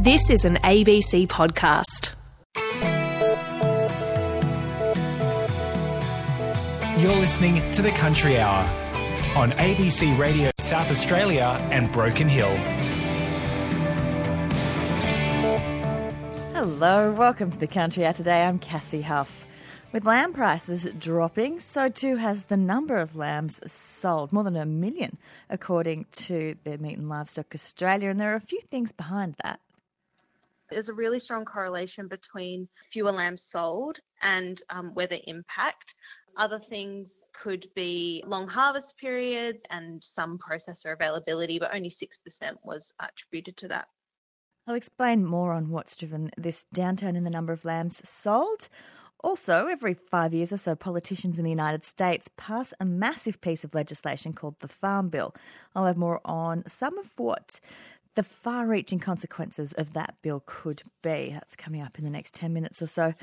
This is an ABC podcast. You're listening to the Country Hour on ABC Radio South Australia and Broken Hill. Hello, welcome to the Country Hour today. I'm Cassie Huff. With lamb prices dropping, so too has the number of lambs sold, more than a million, according to the Meat and Livestock Australia. And there are a few things behind that. There's a really strong correlation between fewer lambs sold and um, weather impact. Other things could be long harvest periods and some processor availability, but only 6% was attributed to that. I'll explain more on what's driven this downturn in the number of lambs sold. Also, every five years or so, politicians in the United States pass a massive piece of legislation called the Farm Bill. I'll have more on some of what the far reaching consequences of that bill could be. That's coming up in the next 10 minutes or so.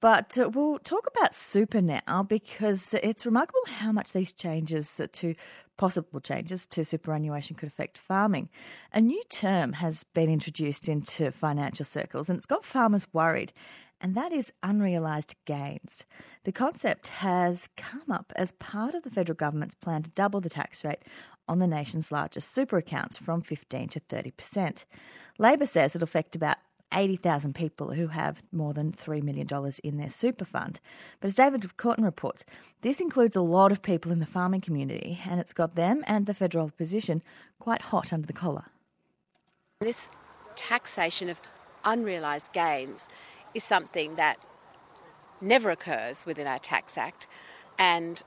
But uh, we'll talk about super now because it's remarkable how much these changes to possible changes to superannuation could affect farming. A new term has been introduced into financial circles and it's got farmers worried and that is unrealised gains. The concept has come up as part of the federal government's plan to double the tax rate on the nation's largest super accounts from 15 to 30%. Labor says it'll affect about 80,000 people who have more than $3 million in their super fund. But as David Claughton reports, this includes a lot of people in the farming community, and it's got them and the federal opposition quite hot under the collar. This taxation of unrealised gains is something that never occurs within our Tax Act, and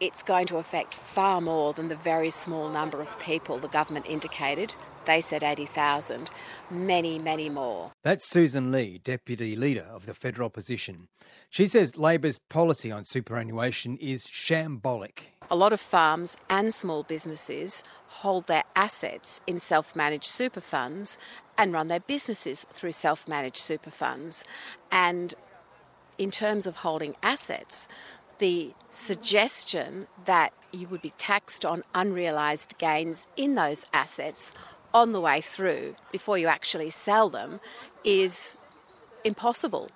it's going to affect far more than the very small number of people the government indicated. They said 80,000, many, many more. That's Susan Lee, Deputy Leader of the Federal Opposition. She says Labor's policy on superannuation is shambolic. A lot of farms and small businesses hold their assets in self managed super funds and run their businesses through self managed super funds. And in terms of holding assets, the suggestion that you would be taxed on unrealised gains in those assets on the way through before you actually sell them is impossible.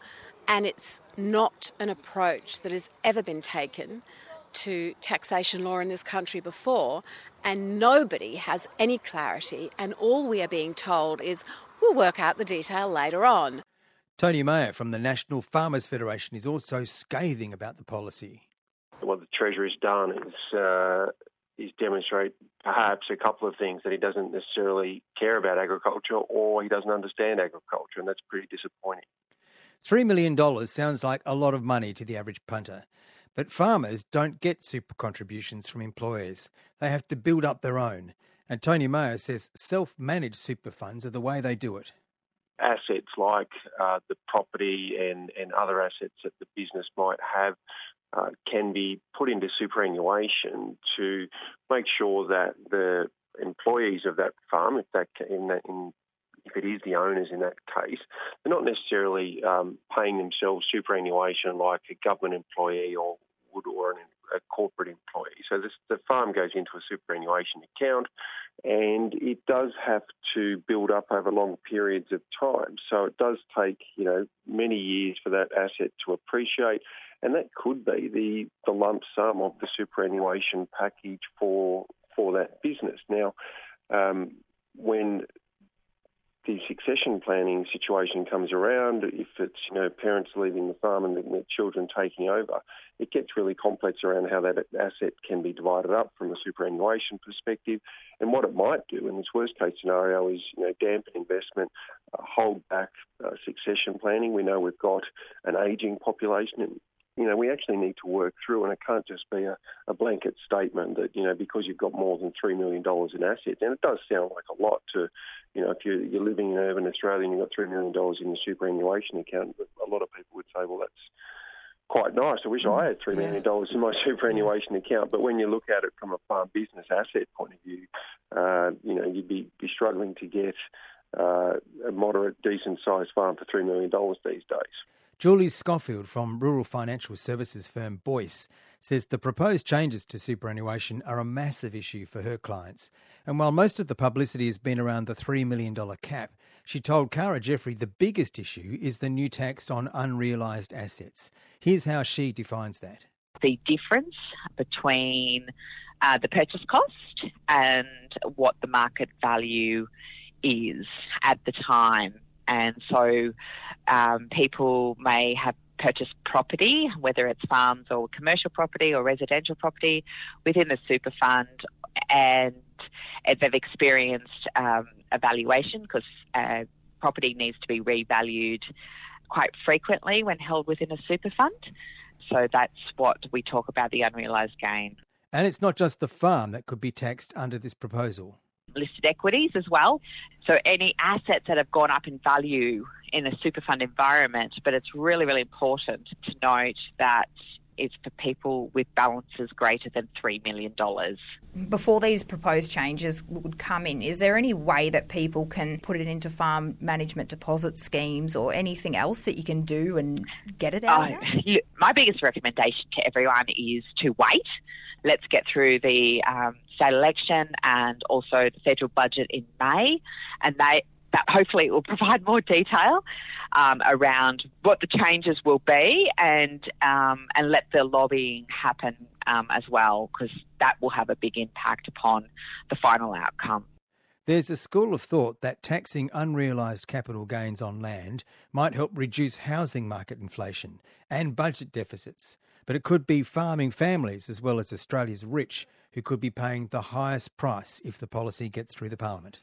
And it's not an approach that has ever been taken to taxation law in this country before, and nobody has any clarity, and all we are being told is we'll work out the detail later on. Tony Mahar from the National Farmers Federation is also scathing about the policy. What the Treasurer has done is uh, is demonstrate perhaps a couple of things that he doesn't necessarily care about agriculture or he doesn't understand agriculture, and that's pretty disappointing. $3 million sounds like a lot of money to the average punter. But farmers don't get super contributions from employers. They have to build up their own. And Tony Mahar says self managed super funds are the way they do it. Assets like uh, the property and, and other assets that the business might have uh, can be put into superannuation to make sure that the employees of that farm, if that in, that, in if it is the owners in that case, they're not necessarily um, paying themselves superannuation like a government employee or would or an, a corporate employee. So this, the farm goes into a superannuation account and it does have to build up over long periods of time. So it does take, you know, many years for that asset to appreciate. And that could be the, the lump sum of the superannuation package for for that business. Now, um, when the succession planning situation comes around, if it's you know parents leaving the farm and the children taking over, it gets really complex around how that asset can be divided up from a superannuation perspective. And what it might do in this worst case scenario is you know dampen investment, uh, hold back uh, succession planning. We know we've got an ageing population you know, we actually need to work through, and it can't just be a, a blanket statement that, you know, because you've got more than $3 million in assets, and it does sound like a lot to, you know, if you're, you're living in urban Australia and you've got $3 million in your superannuation account, a lot of people would say, well, that's quite nice. I wish I had $3 million in my superannuation account, but when you look at it from a farm business asset point of view, uh, you know, you'd be, be struggling to get uh, a moderate, decent sized farm for $3 million these days. Julie Schofield from rural financial services firm Boyce says the proposed changes to superannuation are a massive issue for her clients. And while most of the publicity has been around the $3 million cap, she told Cara Jeffrey the biggest issue is the new tax on unrealised assets. Here's how she defines that. The difference between uh, the purchase cost and what the market value is at the time. And so um, people may have purchased property, whether it's farms or commercial property or residential property, within the super fund, and they've experienced um, a valuation because uh, property needs to be revalued quite frequently when held within a super fund. So that's what we talk about the unrealised gain. And it's not just the farm that could be taxed under this proposal. Listed equities as well. So any assets that have gone up in value in a super fund environment, but it's really, really important to note that it's for people with balances greater than $3 million. Before these proposed changes would come in, is there any way that people can put it into farm management deposit schemes or anything else that you can do and get it out? Uh, my biggest recommendation to everyone is to wait. Let's get through the um, state election and also the federal budget in May, and they that hopefully it will provide more detail um, around what the changes will be and um, and let the lobbying happen um, as well because that will have a big impact upon the final outcome. There's a school of thought that taxing unrealised capital gains on land might help reduce housing market inflation and budget deficits, but it could be farming families as well as Australia's rich who could be paying the highest price if the policy gets through the parliament.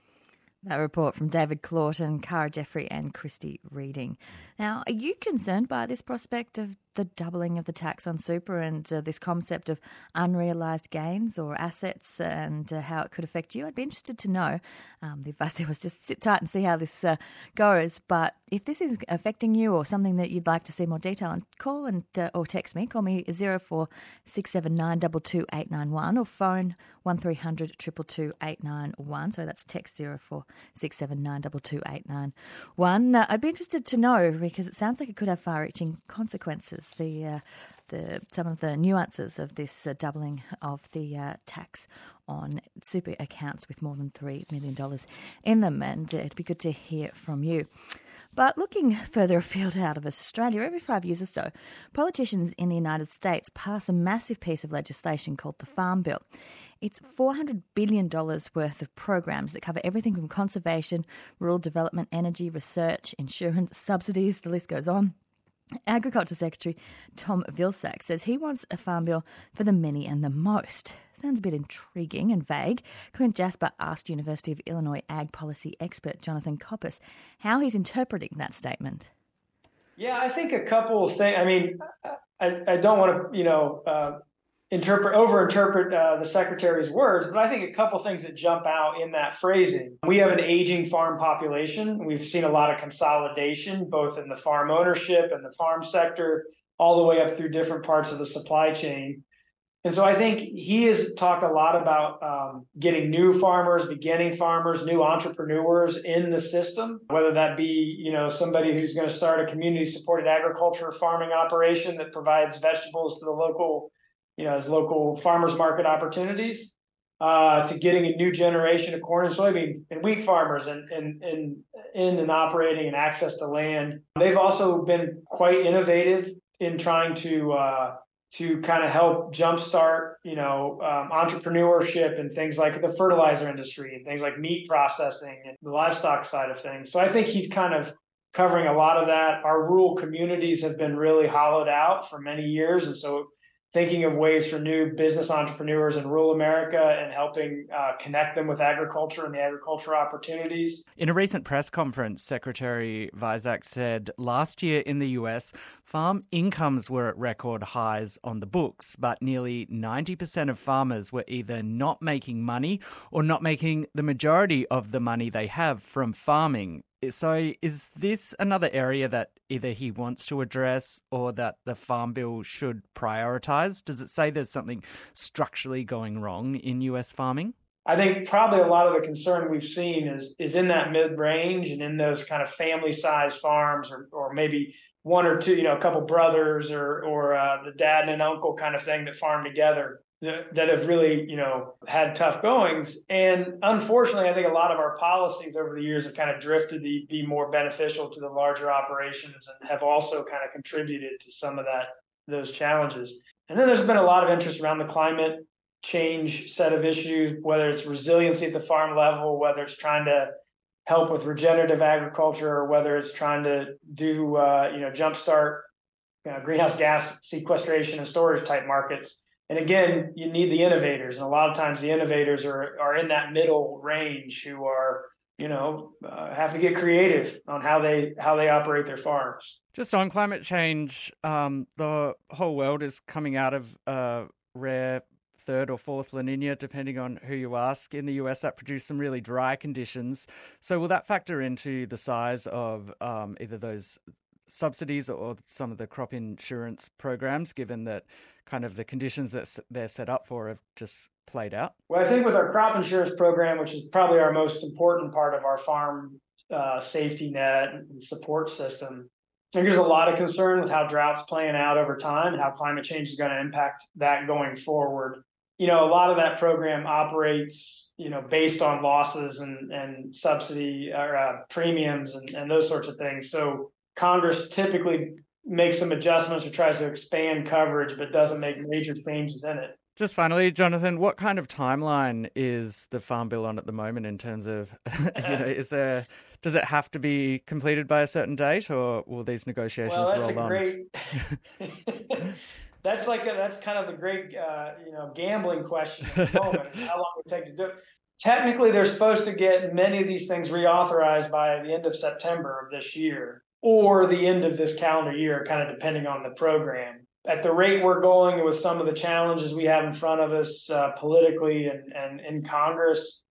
That report from David Claughton, Cara Jeffrey, and Christy Reading. Now, are you concerned by this prospect of the doubling of the tax on super and uh, this concept of unrealised gains or assets and uh, how it could affect you? I'd be interested to know. Um, the advice there was just sit tight and see how this uh, goes. But if this is affecting you or something that you'd like to see more detail on, call and uh, or text me. Call me zero four six seven nine double two eight nine one or phone one three hundred triple two eight nine one. So that's text zero four six seven nine double two eight nine one. I'd be interested to know because it sounds like it could have far-reaching consequences. The uh, the some of the nuances of this uh, doubling of the uh, tax on super accounts with more than three million dollars in them, and it'd be good to hear from you. But looking further afield out of Australia, every five years or so, politicians in the United States pass a massive piece of legislation called the Farm Bill. It's $400 billion worth of programs that cover everything from conservation, rural development, energy, research, insurance, subsidies, the list goes on. Agriculture Secretary Tom Vilsack says he wants a farm bill for the many and the most. Sounds a bit intriguing and vague. Clint Jasper asked University of Illinois ag policy expert Jonathan Coppess how he's interpreting that statement. Yeah, I think a couple of things. I mean, I, I don't want to, you know, uh, interpret overinterpret uh, the secretary's words, but I think a couple things that jump out in that phrasing. We have an aging farm population. We've seen a lot of consolidation, both in the farm ownership and the farm sector, all the way up through different parts of the supply chain. And so I think he has talked a lot about um, getting new farmers, beginning farmers, new entrepreneurs in the system, whether that be, you know, somebody who's going to start a community supported agriculture farming operation that provides vegetables to the local you know, as local farmers market opportunities, uh, to getting a new generation of corn and soybean and wheat farmers and, and, and in and operating and access to land. They've also been quite innovative in trying to uh, to kind of help jumpstart, you know, um, entrepreneurship and things like the fertilizer industry and things like meat processing and the livestock side of things. So I think he's kind of covering a lot of that. Our rural communities have been really hollowed out for many years, and so thinking of ways for new business entrepreneurs in rural America and helping uh, connect them with agriculture and the agriculture opportunities. In a recent press conference, Secretary Vilsack said last year in the US, farm incomes were at record highs on the books, but nearly 90% of farmers were either not making money or not making the majority of the money they have from farming. So, is this another area that either he wants to address or that the Farm Bill should prioritise? Does it say there's something structurally going wrong in US farming? I think probably a lot of the concern we've seen is is in that mid range and in those kind of family sized farms or, or maybe one or two, you know, a couple brothers or or uh, the dad and an uncle kind of thing that farm together that, that have really, you know, had tough goings. And unfortunately, I think a lot of our policies over the years have kind of drifted to be more beneficial to the larger operations and have also kind of contributed to some of that those challenges. And then there's been a lot of interest around the climate change set of issues, whether it's resiliency at the farm level, whether it's trying to help with regenerative agriculture, or whether it's trying to do, uh, you know, jumpstart you know, greenhouse gas sequestration and storage type markets and again, you need the innovators, and a lot of times the innovators are are in that middle range who are you know uh, have to get creative on how they how they operate their farms. Just on climate change, um, the whole world is coming out of a rare third or fourth La Nina, depending on who you ask. In the US, that produced some really dry conditions. So, will that factor into the size of um, either those subsidies or some of the crop insurance programs, given that kind of the conditions that they're set up for have just played out? Well, I think with our crop insurance program, which is probably our most important part of our farm uh, safety net and support system, I think there's a lot of concern with how drought's playing out over time, how climate change is going to impact that going forward. You know, a lot of that program operates, you know, based on losses and, and subsidy or uh, premiums and, and those sorts of things. So Congress typically makes some adjustments or tries to expand coverage, but doesn't make major changes in it. Just finally, Jonathan, what kind of timeline is the Farm Bill on at the moment in terms of, you know, is there, does it have to be completed by a certain date, or will these negotiations well, that's roll a on? Great... that's like a, that's kind of the great, uh, you know, gambling question at the moment. how long it take to do it? Technically, they're supposed to get many of these things reauthorized by the end of September of this year or the end of this calendar year, kind of depending on the program. At the rate we're going with some of the challenges we have in front of us uh, politically and, and in Congress,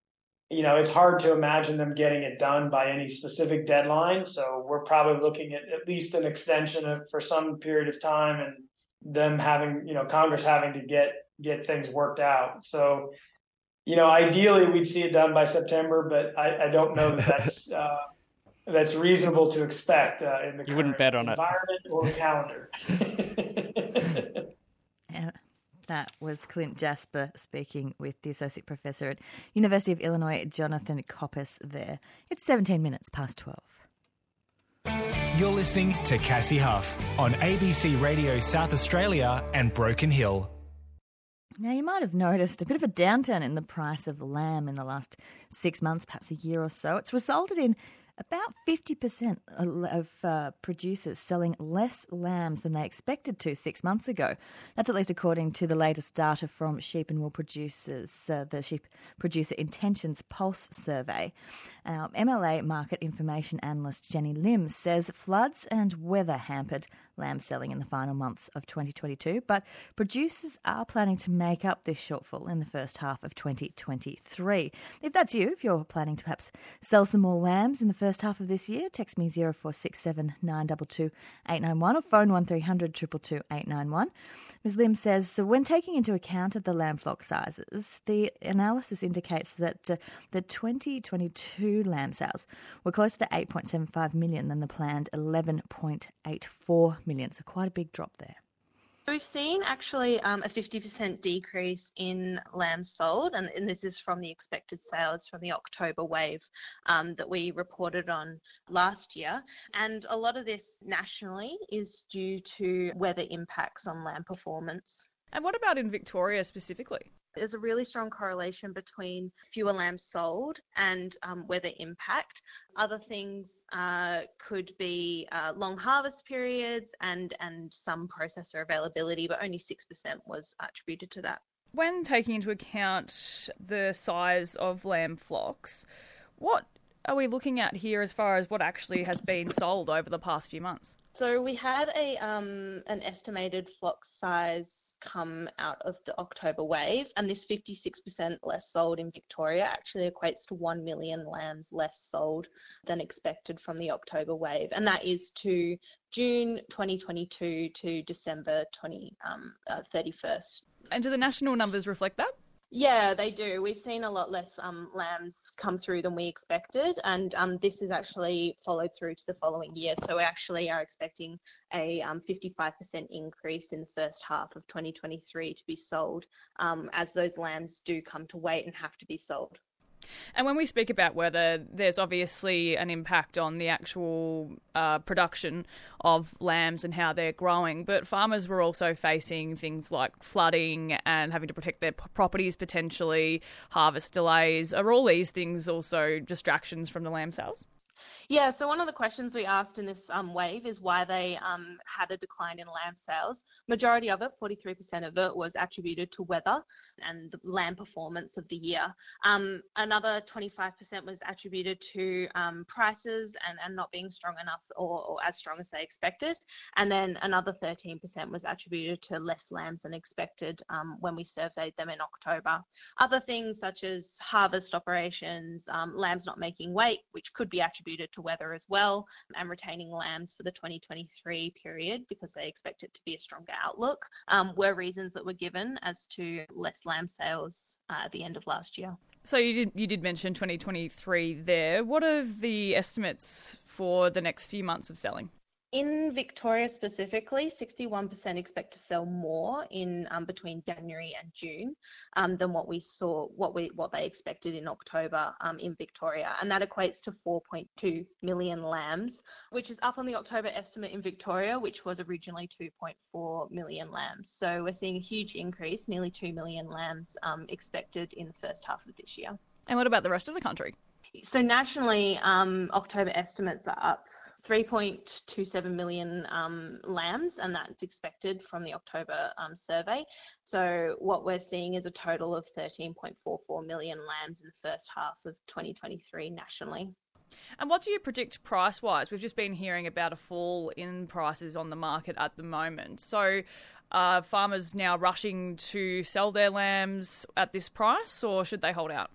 you know, it's hard to imagine them getting it done by any specific deadline. So we're probably looking at at least an extension of, for some period of time and them having, you know, Congress having to get get things worked out. So, you know, ideally we'd see it done by September, but I, I don't know that that's uh, that's reasonable to expect uh, in the you wouldn't bet on environment it. or calendar. yeah, that was Clint Jasper speaking with the associate professor at University of Illinois, Jonathan Coppess. There, it's 17 minutes past 12. You're listening to Cassie Huff on ABC Radio South Australia and Broken Hill. Now, you might have noticed a bit of a downturn in the price of lamb in the last six months, perhaps a year or so. It's resulted in about 50% of uh, producers selling less lambs than they expected to six months ago. That's at least according to the latest data from Sheep and Wool Producers, uh, the Sheep Producer Intentions Pulse Survey. Our MLA market information analyst Jenny Lim says floods and weather hampered lamb selling in the final months of 2022, but producers are planning to make up this shortfall in the first half of 2023. If that's you, if you're planning to perhaps sell some more lambs in the first half of this year, text me 0467 922 891 or phone 1300 222 891. Ms. Lim says so when taking into account of the lamb flock sizes, the analysis indicates that uh, the 2022 lamb sales were closer to 8.75 million than the planned 11.84 million. So quite a big drop there. We've seen actually um, a 50% decrease in lambs sold, and, and, this is from the expected sales from the October wave um, that we reported on last year. And a lot of this nationally is due to weather impacts on lamb performance. And what about in Victoria specifically? There's a really strong correlation between fewer lambs sold and um, weather impact. Other things uh, could be uh, long harvest periods and, and some processor availability, but only 6% was attributed to that. When taking into account the size of lamb flocks, what are we looking at here as far as what actually has been sold over the past few months? So we had a um, an estimated flock size come out of the October wave, and this 56% less sold in Victoria actually equates to 1 million lambs less sold than expected from the October wave, and that is to June 2022 to December 20, um, uh, 31st. And do the national numbers reflect that? Yeah, they do. We've seen a lot less um, lambs come through than we expected, and um, this is actually followed through to the following year. So we actually are expecting a um, 55% increase in the first half of 2023 to be sold um, as those lambs do come to weight and have to be sold. And when we speak about weather, there's obviously an impact on the actual uh, production of lambs and how they're growing. But farmers were also facing things like flooding and having to protect their properties potentially, harvest delays. Are all these things also distractions from the lamb sales? Yeah, so one of the questions we asked in this um, wave is why they um, had a decline in lamb sales. Majority of it, 43% of it, was attributed to weather and the lamb performance of the year. Um, another 25% was attributed to um, prices and, and not being strong enough or, or, as strong as they expected. And then another 13% was attributed to less lambs than expected um, when we surveyed them in October. Other things such as harvest operations, um, lambs not making weight, which could be attributed to weather as well and retaining lambs for the 2023 period because they expect it to be a stronger outlook um, were reasons that were given as to less lamb sales uh, at the end of last year. So you did you did mention 2023 there. What are the estimates for the next few months of selling? In Victoria specifically, 61% expect to sell more in um, between January and June um, than what we saw, what we what they expected in October um, in Victoria, and that equates to 4.2 million lambs, which is up on the October estimate in Victoria, which was originally 2.4 million lambs. So we're seeing a huge increase, nearly 2 million lambs um, expected in the first half of this year. And what about the rest of the country? So nationally, um, October estimates are up 3.27 million um, lambs, and that's expected from the October um, survey. So, what we're seeing is a total of 13.44 million lambs in the first half of 2023 nationally. And what do you predict price wise? We've just been hearing about a fall in prices on the market at the moment. So, are farmers now rushing to sell their lambs at this price, or should they hold out?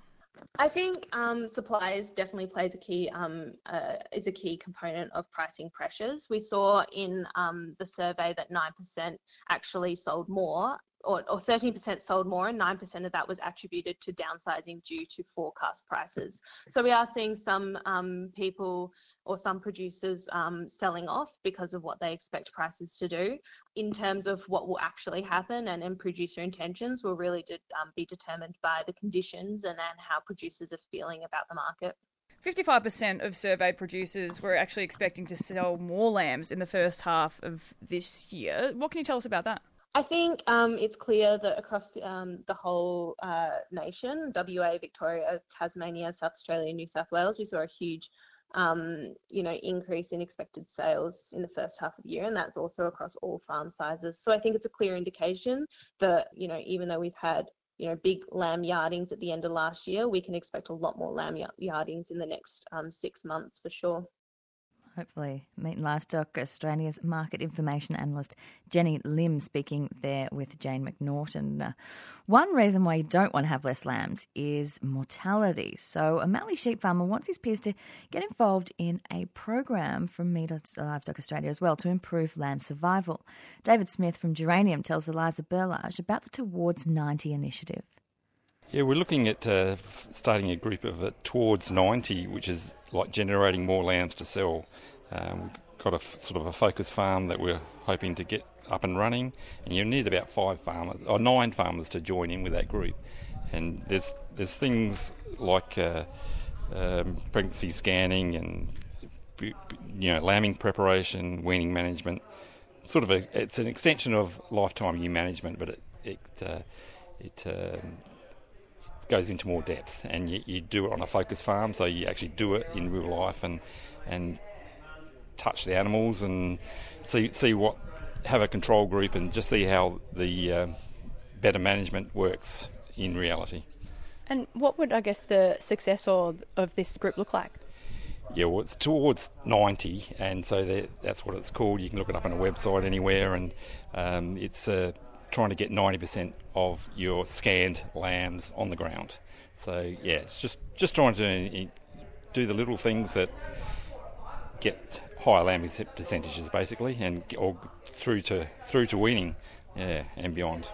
I think um, supplies definitely plays a key um, uh, is a key component of pricing pressures. We saw in um, the survey that nine percent actually sold more, or, or 13% sold more, and 9% of that was attributed to downsizing due to forecast prices. So we are seeing some um, people or some producers um, selling off because of what they expect prices to do. In terms of what will actually happen and, and producer intentions will really de- um, be determined by the conditions and, and how producers are feeling about the market. 55% of surveyed producers were actually expecting to sell more lambs in the first half of this year. What can you tell us about that? I think um, it's clear that across um, the whole uh, nation, WA, Victoria, Tasmania, South Australia, New South Wales, we saw a huge, um, you know, increase in expected sales in the first half of the year, and that's also across all farm sizes. So I think it's a clear indication that, you know, even though we've had you know, big lamb yardings at the end of last year, we can expect a lot more lamb yardings in the next um, six months for sure hopefully. Meat and Livestock Australia's market information analyst Jenny Lim speaking there with Jane McNaughton. One reason why you don't want to have less lambs is mortality. So, a Mallee sheep farmer wants his peers to get involved in a program from Meat and Livestock Australia as well to improve lamb survival. David Smith from Geranium tells Eliza Berlage about the Towards 90 initiative. Yeah, we're looking at uh, starting a group of uh, towards 90, which is like generating more lambs to sell. Um, we've got a f- sort of a focus farm that we're hoping to get up and running, and you need about five farmers or nine farmers to join in with that group. And there's there's things like uh, um, pregnancy scanning and you know lambing preparation, weaning management. Sort of a it's an extension of lifetime ewe management, but it it uh, it um, goes into more depth, and you, you, do it on a focus farm, so you actually do it in real life and and touch the animals and see see what have a control group and just see how the uh, better management works in reality. And what would I guess the success of, of this group look like? Yeah, well, it's towards 90, and so that's what it's called. You can look it up on a website anywhere, and um, it's uh, trying to get 90% of your scanned lambs on the ground. So yeah, it's just just trying to do the little things that get higher lambing percentages basically, and or through to through to weaning, yeah, and beyond.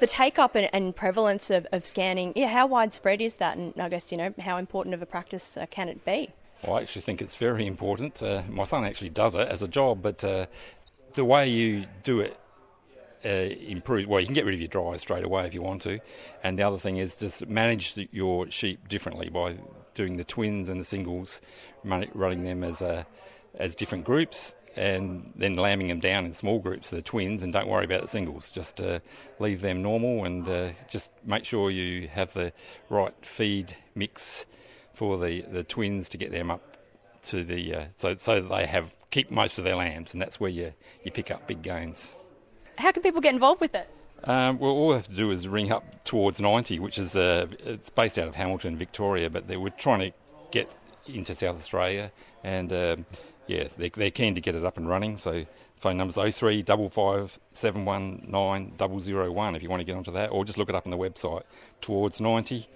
The take up and, and prevalence of, of, scanning, yeah, how widespread is that? And I guess, you know, how important of a practice uh, can it be? Well, I actually think it's very important. Uh, my son actually does it as a job, but uh, the way you do it uh, improves. Well, you can get rid of your dry straight away if you want to, and the other thing is just manage the, your sheep differently by doing the twins and the singles, running them as a as different groups, and then lambing them down in small groups, the twins, and don't worry about the singles. Just uh, leave them normal and uh, just make sure you have the right feed mix for the, the twins to get them up to the uh, so so that they have keep most of their lambs, and that's where you you pick up big gains. How can people get involved with it? Um, well, all we have to do is ring up towards 90, which is uh, it's based out of Hamilton, Victoria, but they were trying to get into South Australia, and um, yeah, they're, they're, keen to get it up and running. So phone number's 03 55 719 001 if you want to get onto that, or just look it up on the website towards 90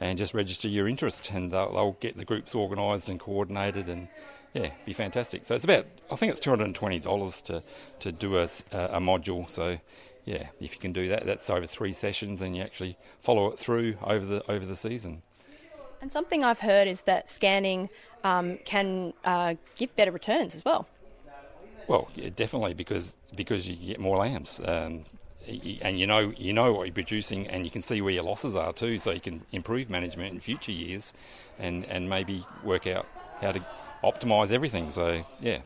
and just register your interest, and they'll, they'll get the groups organised and coordinated, and yeah, be fantastic. So it's about I think it's two hundred and twenty dollars to to do a, a module. So yeah, if you can do that, that's over three sessions, and you actually follow it through over the over the season. And something I've heard is that scanning um, can uh, give better returns as well. Well, yeah, definitely because because you get more lambs. Um, and you know you know what you're producing, and you can see where your losses are too, so you can improve management in future years, and and maybe work out how to optimise everything. So yeah,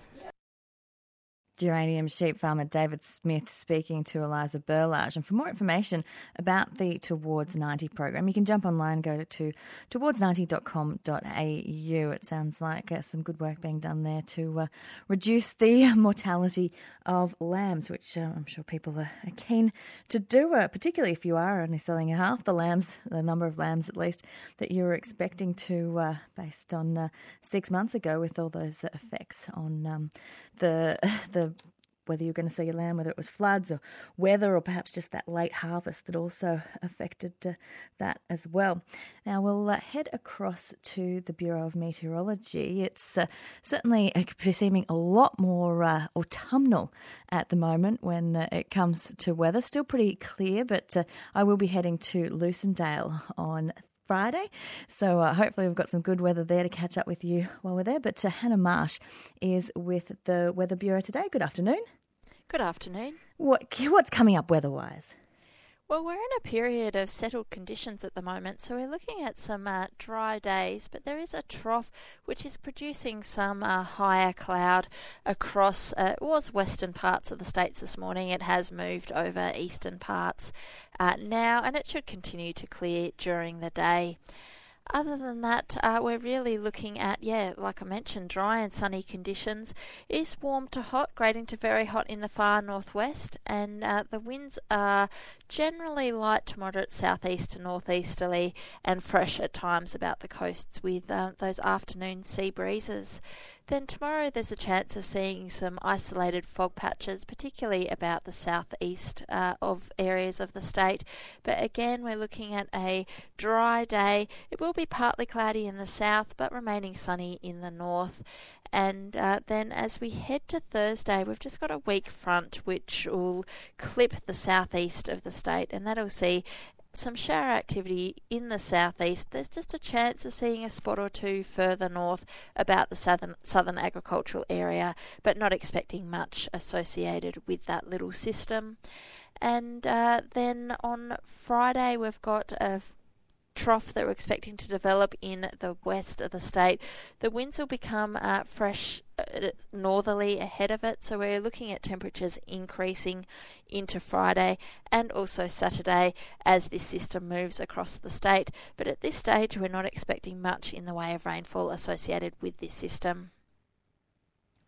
geranium sheep farmer David Smith speaking to Eliza Berlage. And for more information about the Towards 90 program, you can jump online, go to towards90.com.au. It sounds like uh, some good work being done there to uh, reduce the mortality of lambs, which uh, I'm sure people are, keen to do, uh, particularly if you are only selling half the lambs, the number of lambs at least, that you were expecting to, uh, based on uh, six months ago with all those effects on um, the the whether you're going to see a lamb, whether it was floods or weather, or perhaps just that late harvest that also affected uh, that as well. Now we'll uh, head across to the Bureau of Meteorology. It's uh, certainly uh, seeming a lot more uh, autumnal at the moment when uh, it comes to weather. Still pretty clear, but I will be heading to Lucindale on Friday. So uh, hopefully we've got some good weather there to catch up with you while we're there. But uh, Hannah Marsh is with the Weather Bureau today. Good afternoon. Good afternoon. What what's coming up weather-wise? Well, we're in a period of settled conditions at the moment, so we're looking at some uh, dry days, but there is a trough which is producing some uh, higher cloud across, uh, it was western parts of the states this morning. It has moved over eastern parts uh, now, and it should continue to clear during the day. Other than that, uh, we're really looking at, yeah, like I mentioned, dry and sunny conditions. It is warm to hot, grading to very hot in the far northwest, and uh, the winds are generally light to moderate southeast to northeasterly and fresh at times about the coasts with uh, those afternoon sea breezes. Then tomorrow there's a chance of seeing some isolated fog patches, particularly about the southeast uh, of areas of the state. But again, we're looking at a dry day. It will be partly cloudy in the south, but remaining sunny in the north. And uh, then as we head to Thursday, we've just got a weak front which will clip the southeast of the state, and that'll see some shower activity in the southeast. There's just a chance of seeing a spot or two further north about the southern southern agricultural area, but not expecting much associated with that little system. And uh, then on Friday, we've got a trough that we're expecting to develop in the west of the state. The winds will become uh, fresh uh, northerly ahead of it, so we're looking at temperatures increasing into Friday and also Saturday as this system moves across the state. But at this stage, we're not expecting much in the way of rainfall associated with this system.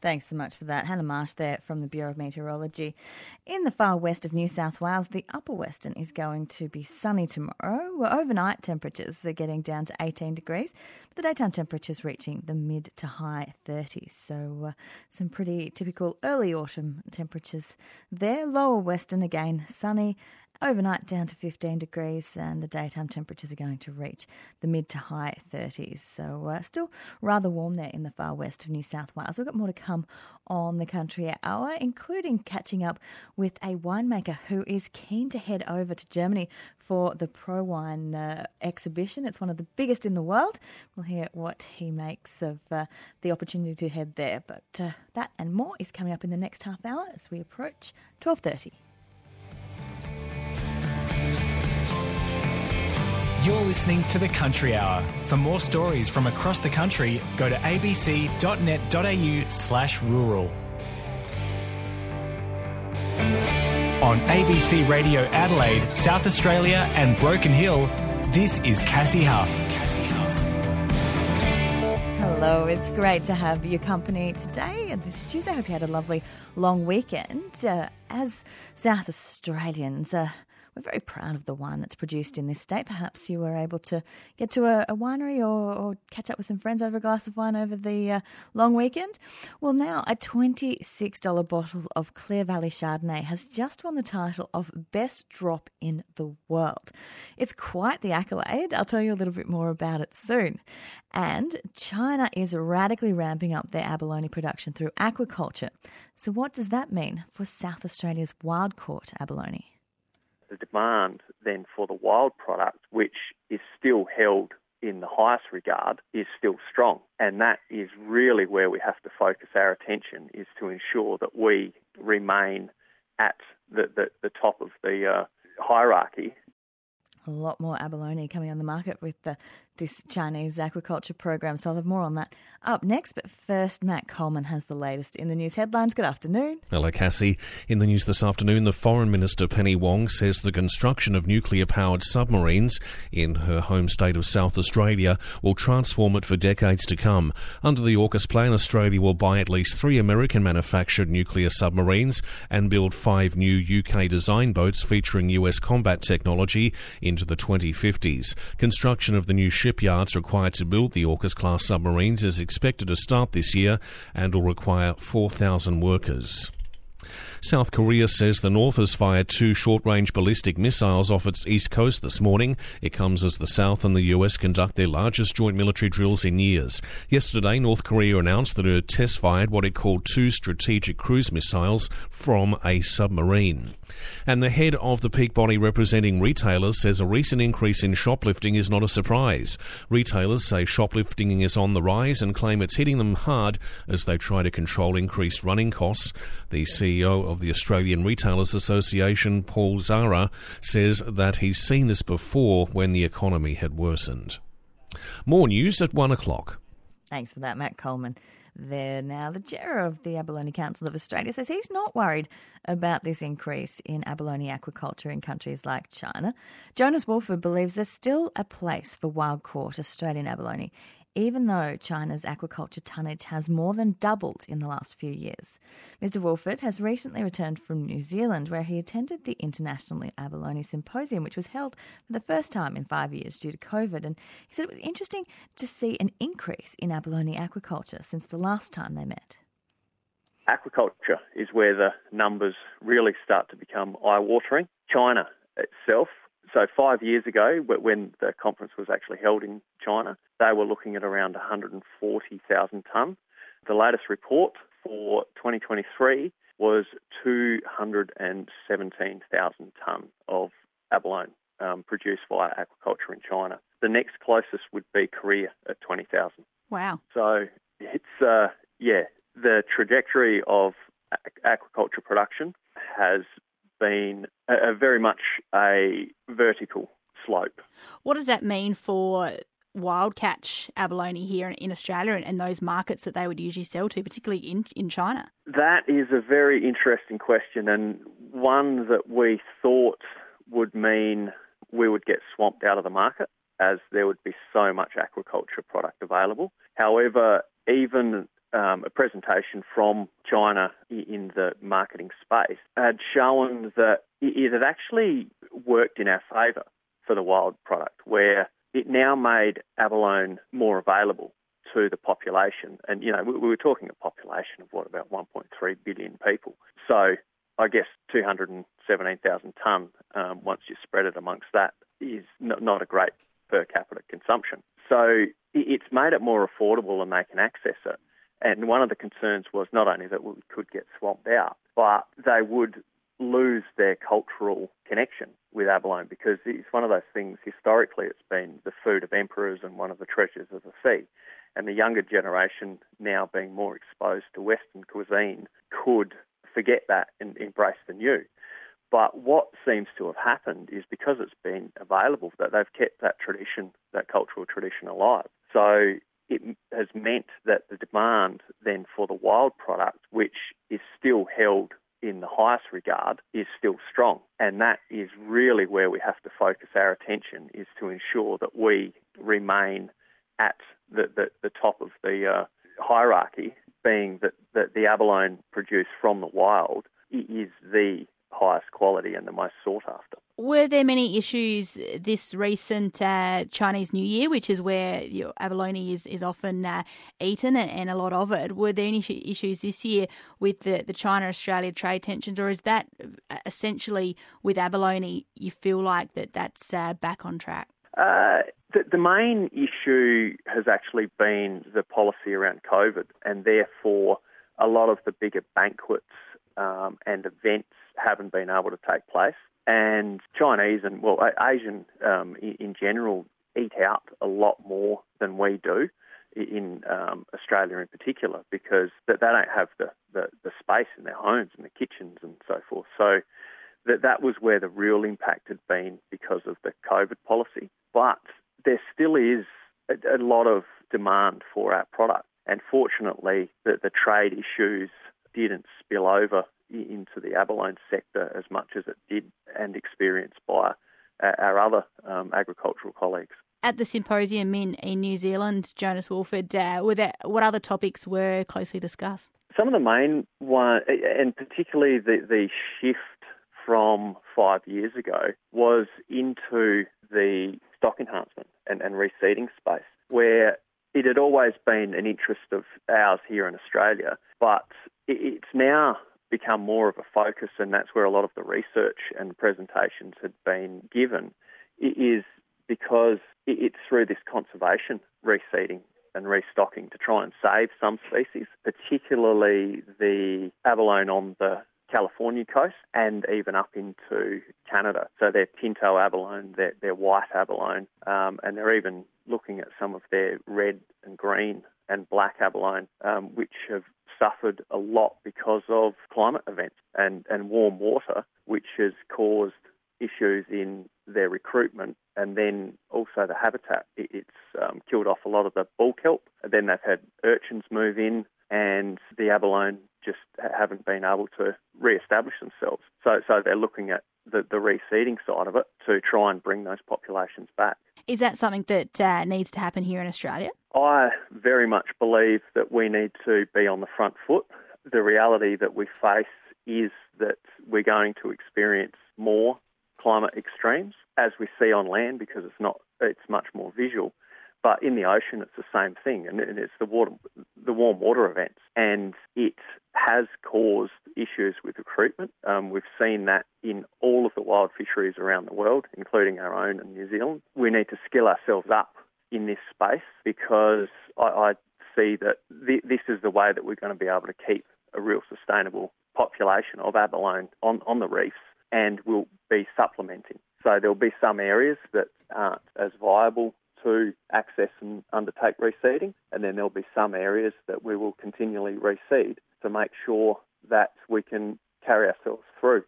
Thanks so much for that. Hannah Marsh there from the Bureau of Meteorology. In the far west of New South Wales, the upper western is going to be sunny tomorrow. Overnight temperatures are getting down to 18 degrees, but the daytime temperatures reaching the mid to high 30s. So, uh, some pretty typical early autumn temperatures there. Lower western again sunny Overnight down to 15 degrees, and the daytime temperatures are going to reach the mid to high 30s. So, uh, still rather warm there in the far west of New South Wales. We've got more to come on the Country Hour, including catching up with a winemaker who is keen to head over to Germany for the ProWein uh, exhibition. It's one of the biggest in the world. We'll hear what he makes of uh, the opportunity to head there. But uh, that and more is coming up in the next half hour as we approach 12:30. You're listening to the Country Hour. For more stories from across the country, go to abc.net.au slash rural. On ABC Radio Adelaide, South Australia and Broken Hill, this is Cassie Huff. Cassie Huff. Hello, it's great to have your company today and this Tuesday. I hope you had a lovely long weekend. Uh, as South Australians, uh, we're very proud of the wine that's produced in this state. Perhaps you were able to get to a, a winery or, or, catch up with some friends over a glass of wine over the uh, long weekend. Well, now a $26 bottle of Clare Valley Chardonnay has just won the title of Best Drop in the World. It's quite the accolade. I'll tell you a little bit more about it soon. And China is radically ramping up their abalone production through aquaculture. So, what does that mean for South Australia's wild caught abalone? The demand then for the wild product, which is still held in the highest regard, is still strong. And that is really where we have to focus our attention, is to ensure that we remain at the, the, the top of the uh, hierarchy a lot more abalone coming on the market with the, this Chinese aquaculture program. So I'll have more on that up next. But first, Matt Coleman has the latest in the news headlines. Good afternoon. Hello, Cassie. In the news this afternoon, the Foreign Minister Penny Wong says the construction of nuclear powered submarines in her home state of South Australia will transform it for decades to come. Under the AUKUS plan, Australia will buy at least three American manufactured nuclear submarines and build five new UK design boats featuring US combat technology into the 2050s. Construction of the new shipyards required to build the AUKUS class submarines is expected to start this year and will require 4,000 workers. South Korea says the North has fired two short range ballistic missiles off its east coast this morning. It comes as the South and the US conduct their largest joint military drills in years. Yesterday, North Korea announced that it had test fired what it called two strategic cruise missiles from a submarine. And the head of the peak body representing retailers says a recent increase in shoplifting is not a surprise. Retailers say shoplifting is on the rise and claim it's hitting them hard as they try to control increased running costs. The CEO of the Australian Retailers Association, Paul Zahra, says that he's seen this before when the economy had worsened. More news at one o'clock. Thanks for that, Matt Coleman there now. The chair of the Abalone Council of Australia says he's not worried about this increase in abalone aquaculture in countries like China. Jonas Woolford believes there's still a place for wild caught Australian abalone even though China's aquaculture tonnage has more than doubled in the last few years. Mr. Woolford has recently returned from New Zealand, where he attended the International Abalone Symposium, which was held for the first time in five years due to COVID. And he said it was interesting to see an increase in abalone aquaculture since the last time they met. Aquaculture is where the numbers really start to become eye watering. China itself so five years ago, when the conference was actually held in China, they were looking at around 140,000 tonne. The latest report for 2023 was 217,000 tonne of abalone um, produced via aquaculture in China. The next closest would be Korea at 20,000. Wow. So it's, uh, yeah, the trajectory of aquaculture production has been a, a very much a vertical slope. What does that mean for wild catch abalone here in Australia and, and, those markets that they would usually sell to, particularly in, in China? That is a very interesting question and one that we thought would mean we would get swamped out of the market as there would be so much aquaculture product available. However, even um, a presentation from China in the marketing space had shown that it had actually worked in our favour for the wild product, where it now made abalone more available to the population. And, you know, we, were talking a population of what, about 1.3 billion people. So I guess 217,000 tonne, um, once you spread it amongst that, is not, not a great per capita consumption. So it's made it more affordable and they can access it. And one of the concerns was not only that we could get swamped out, but they would lose their cultural connection with abalone because it's one of those things, historically, it's been the food of emperors and one of the treasures of the sea. And the younger generation, now being more exposed to Western cuisine, could forget that and embrace the new. But what seems to have happened is because it's been available, that they've kept that tradition, that cultural tradition alive. So it has meant that the demand then for the wild product, which is still held in the highest regard, is still strong. And that is really where we have to focus our attention, is to ensure that we remain at the, the, the top of the uh, hierarchy, being that, that the abalone produced from the wild is the highest quality and the most sought after. Were there many issues this recent uh, Chinese New Year, which is where your abalone is, is often uh, eaten and, and, a lot of it? Were there any issues this year with the, the China Australia trade tensions, or is that uh, essentially with abalone you feel like that that's uh, back on track? Uh, the, the main issue has actually been the policy around COVID, and therefore a lot of the bigger banquets um, and events haven't been able to take place. And Chinese and, well, Asian um, in, general eat out a lot more than we do in um, Australia in particular because they don't have the, the, the, space in their homes and the kitchens and so forth. So that, that was where the real impact had been because of the COVID policy. But there still is a, a lot of demand for our product. And fortunately, the, the trade issues didn't spill over into the abalone sector as much as it did our other um, agricultural colleagues. At the symposium in, in New Zealand, Jonas Woolford, uh, were there, what other topics were closely discussed? Some of the main one, and particularly the, the shift from five years ago, was into the stock enhancement and, and reseeding space, where it had always been an interest of ours here in Australia, but it's now become more of a focus, and that's where a lot of the research and presentations had been given, is because it's through this conservation reseeding and restocking to try and save some species, particularly the abalone on the California coast and even up into Canada. So they're pinto abalone, they're, white abalone, um, and they're even looking at some of their red and green and black abalone, um, which have suffered a lot because of climate events and, and warm water, which has caused issues in their recruitment and then also the habitat. It's um, killed off a lot of the bull kelp. Then they've had urchins move in and the abalone just haven't been able to re-establish themselves. So, so they're looking at the, the reseeding side of it to try and bring those populations back. Is that something that uh, needs to happen here in Australia? I very much believe that we need to be on the front foot. The reality that we face is that we're going to experience more climate extremes as we see on land because it's not it's much more visual. But in the ocean, it's the same thing, and it's the water, the warm water events, and it has caused issues with recruitment. Um, we've seen that in all of the wild fisheries around the world, including our own in New Zealand. We need to skill ourselves up in this space because I, I see that th- this is the way that we're going to be able to keep a real sustainable population of abalone on, on the reefs and we'll be supplementing. So there'll be some areas that aren't as viable to access and undertake reseeding, and then there'll be some areas that we will continually reseed to make sure that we can carry ourselves through.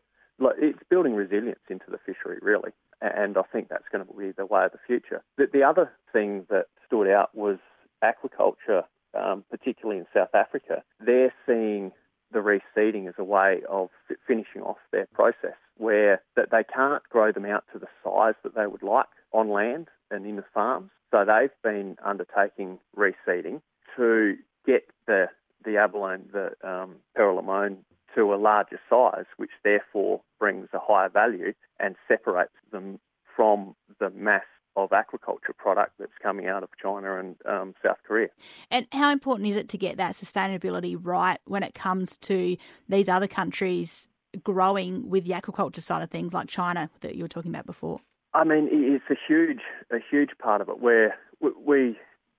It's building resilience into the fishery, really and I think that's going to be the way of the future. The, the other thing that stood out was aquaculture, um, particularly in South Africa. They're seeing the reseeding as a way of finishing off their process, where that they can't grow them out to the size that they would like on land and in the farms. So they've been undertaking reseeding to get the the abalone, the um, to a larger size, which therefore brings a higher value and separates them from the mass of aquaculture product that's coming out of China and um, South Korea. And how important is it to get that sustainability right when it comes to these other countries growing with the aquaculture side of things, like China that you were talking about before? I mean, it's a huge, a huge part of it where we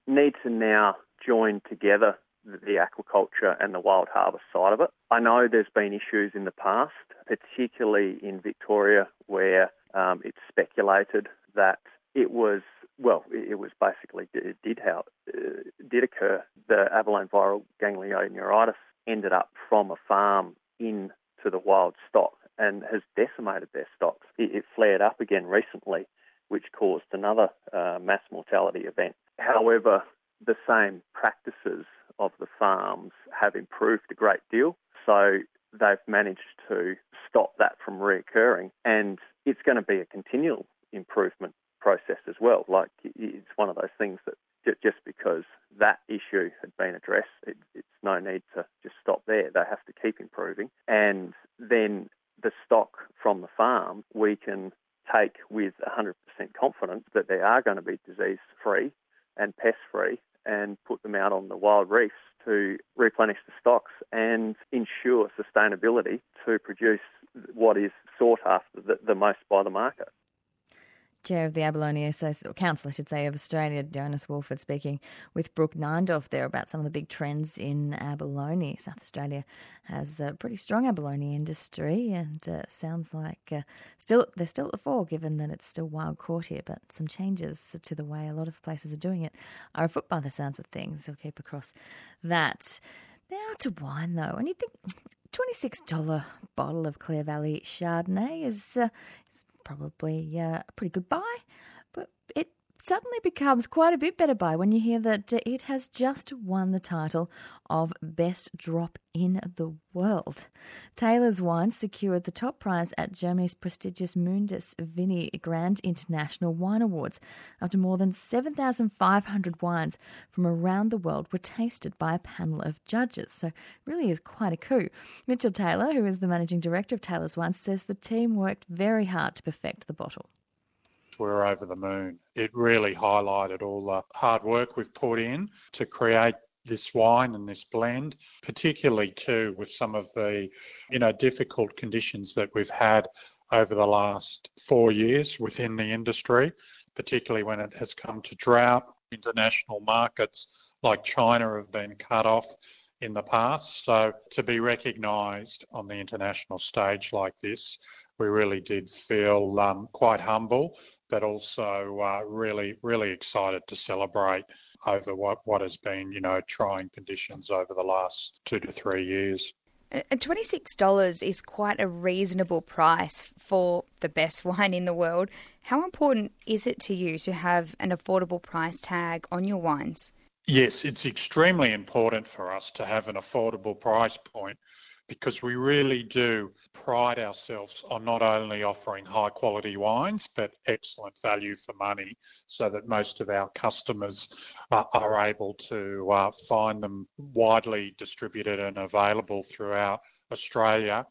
need to now join together the aquaculture and the wild harvest side of it. I know there's been issues in the past, particularly in Victoria, where um, it's speculated that it was well, it was basically it did how uh, did occur. The abalone viral ganglioneuritis ended up from a farm into the wild stock and has decimated their stocks. It, it flared up again recently, which caused another uh, mass mortality event. However, the same practices of the farms have improved a great deal. So they've managed to stop that from reoccurring. And it's going to be a continual improvement process as well. Like it's one of those things that just because that issue had been addressed, it, it's no need to just stop there. They have to keep improving. And then the stock from the farm, we can take with 100% confidence that they are going to be disease free and pest free and put them out on the wild reefs to replenish the stocks and ensure sustainability to produce what is sought after the, the most by the market. Chair of the Abalone Association, or Council, I should say, of Australia, Jonas Woolford, speaking with Brooke Neindorf there about some of the big trends in abalone. South Australia has a pretty strong abalone industry, and uh, sounds like uh, still they're still at the fore, given that it's still wild caught here. But some changes to the way a lot of places are doing it are afoot by the sounds of things. We'll keep across that. Now to wine, though, and you think. $26 bottle of Clare Valley Chardonnay is, uh, is probably a pretty good buy, suddenly becomes quite a bit better by when you hear that it has just won the title of Best Drop in the World. Taylor's Wine secured the top prize at Germany's prestigious Mundus Vini Grand International Wine Awards after more than 7,500 wines from around the world were tasted by a panel of judges. So, really is quite a coup. Mitchell Taylor, who is the managing director of Taylor's Wines, says the team worked very hard to perfect the bottle were over the moon. It really highlighted all the hard work we've put in to create this wine and this blend, particularly too with some of the, you know, difficult conditions that we've had over the last four years within the industry, particularly when it has come to drought. International markets like China have been cut off in the past. So to be recognised on the international stage like this, we really did feel um, quite humble but also uh, really, really excited to celebrate over what, what has been, you know, trying conditions over the last two to three years. And $26 is quite a reasonable price for the best wine in the world. How important is it to you to have an affordable price tag on your wines? Yes, it's extremely important for us to have an affordable price point because we really do pride ourselves on not only offering high quality wines, but excellent value for money so that most of our customers uh, are able to uh, find them widely distributed and available throughout Australia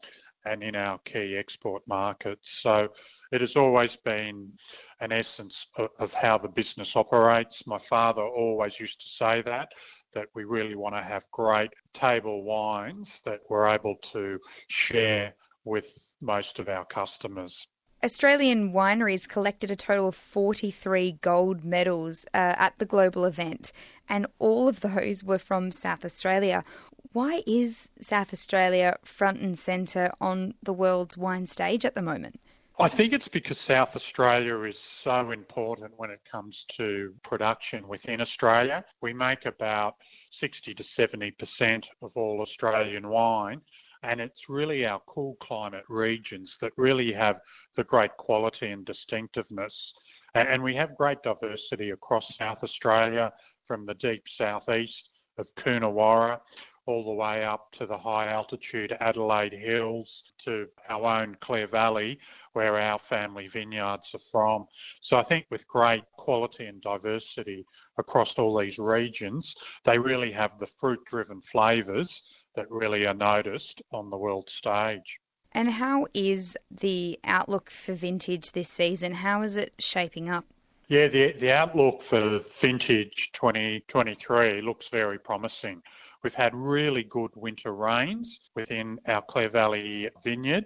and in our key export markets. So it has always been an essence of, of, how the business operates. My father always used to say that that we really want to have great table wines that we're able to share with most of our customers. Australian wineries collected a total of 43 gold medals uh, at the global event, and all of those were from South Australia. Why is South Australia front and centre on the world's wine stage at the moment? I think it's because South Australia is so important when it comes to production within Australia. We make about 60 to 70% of all Australian wine, and it's really our cool climate regions that really have the great quality and distinctiveness. And we have great diversity across South Australia from the deep southeast of Coonawarra all the way up to the high altitude Adelaide Hills to our own Clare Valley, where our family vineyards are from. So I think with great quality and diversity across all these regions, they really have the fruit driven flavours that really are noticed on the world stage. And how is the outlook for vintage this season? How is it shaping up? Yeah, the, the outlook for vintage 2023 looks very promising We've had really good winter rains within our Clare Valley vineyard.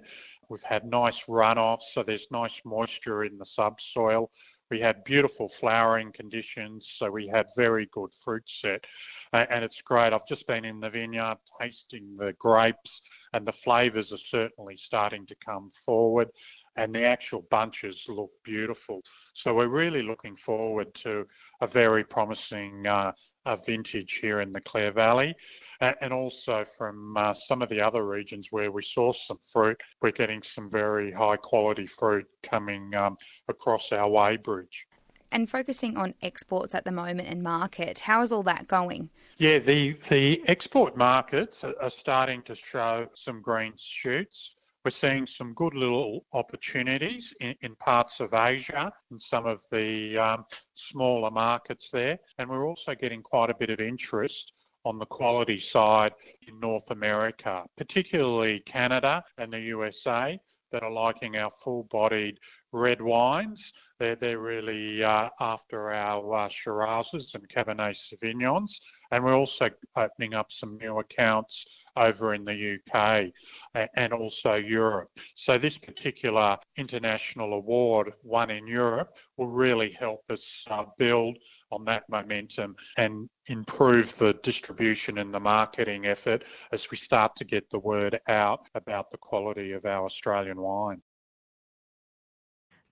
We've had nice runoff, so there's nice moisture in the subsoil. We had beautiful flowering conditions, so we had very good fruit set. Uh, and it's great. I've just been in the vineyard tasting the grapes, and the flavours are certainly starting to come forward, and the actual bunches look beautiful. So we're really looking forward to a very promising uh, vintage here in the Clare Valley, and, and also from uh, some of the other regions where we source some fruit, we're getting some very high quality fruit coming um, across our weighbridge. And focusing on exports at the moment and market, how is all that going? Yeah, the, the export markets are starting to show some green shoots. We're seeing some good little opportunities in, in parts of Asia and some of the um, smaller markets there. And we're also getting quite a bit of interest on the quality side in North America, particularly Canada and the USA that are liking our full-bodied red wines. They're, they're really uh, after our uh, Shirazes and Cabernet Sauvignons. And we're also opening up some new accounts over in the UK and also Europe. So this particular international award won in Europe will really help us uh, build on that momentum and improve the distribution and the marketing effort as we start to get the word out about the quality of our Australian wine.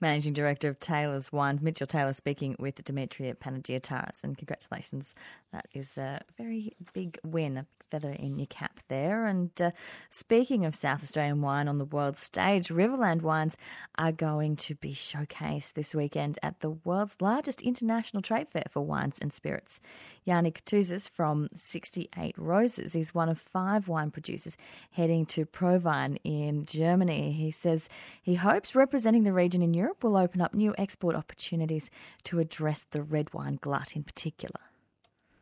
Managing Director of Taylor's Wines, Mitchell Taylor, speaking with Demetria Panagiotouris. And congratulations, that is a very big win, a feather in your cap there. And uh, speaking of South Australian wine on the world stage, Riverland Wines are going to be showcased this weekend at the world's largest international trade fair for wines and spirits. Yanni Katouzis from 68 Roses is one of five wine producers heading to ProWein in Germany. He says he hopes representing the region in Europe will open up new export opportunities to address the red wine glut in particular.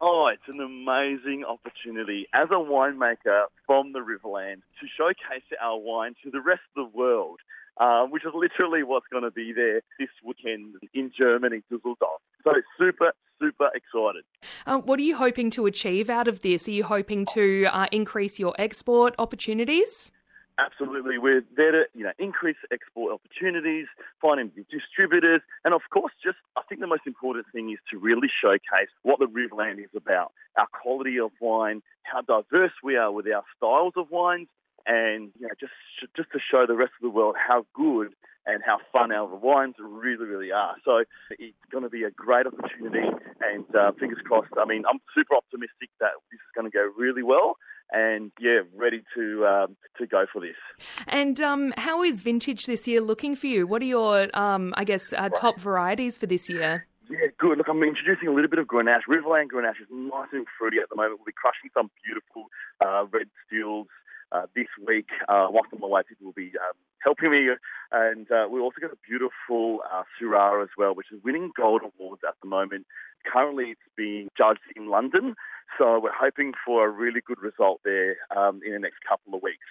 Oh, it's an amazing opportunity as a winemaker from the Riverland to showcase our wine to the rest of the world, uh, which is literally what's going to be there this weekend in Germany, Dusseldorf. So super, super excited. Uh, what are you hoping to achieve out of this? Are you hoping to uh, increase your export opportunities? Absolutely. We're there to, you know, increase export opportunities, finding distributors, and of course, just I think the most important thing is to really showcase what the Riverland is about, our quality of wine, how diverse we are with our styles of wines, and you know, just just to show the rest of the world how good and how fun our wines really, really are. So it's going to be a great opportunity, and uh, fingers crossed. I mean, I'm super optimistic that this is going to go really well, and yeah, ready to um, to go for this. And um, how is vintage this year looking for you? What are your, um, I guess, uh, top varieties for this year? Yeah, good. Look, I'm introducing a little bit of Grenache. Riverland Grenache is nice and fruity at the moment. We'll be crushing some beautiful uh, red stills uh, this week. Uh, whilst I'm away, people will be um, helping me. And uh, we've also got a beautiful uh, Syrah as well, which is winning gold awards at the moment. Currently, it's being judged in London. So we're hoping for a really good result there um, in the next couple of weeks.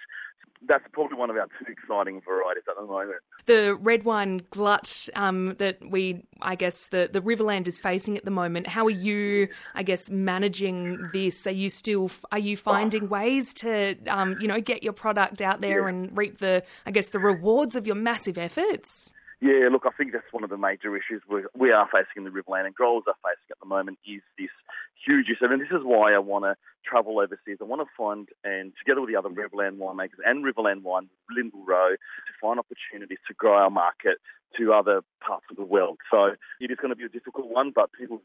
That's probably one of our two exciting varieties at the moment. The red wine glut um, that we, I guess, the, the Riverland is facing at the moment. How are you, I guess, managing this? Are you still, are you finding ways to, um, you know, get your product out there yeah. and reap the, I guess, the rewards of your massive efforts? Yeah, look, I think that's one of the major issues we, we are facing in the Riverland and growers are facing at the moment is this huge issue. And this is why I want to travel overseas. I want to find, and together with the other Riverland winemakers and Riverland Wine, Lyndall Rowe, to find opportunities to grow our market to other parts of the world. So it is going to be a difficult one, but people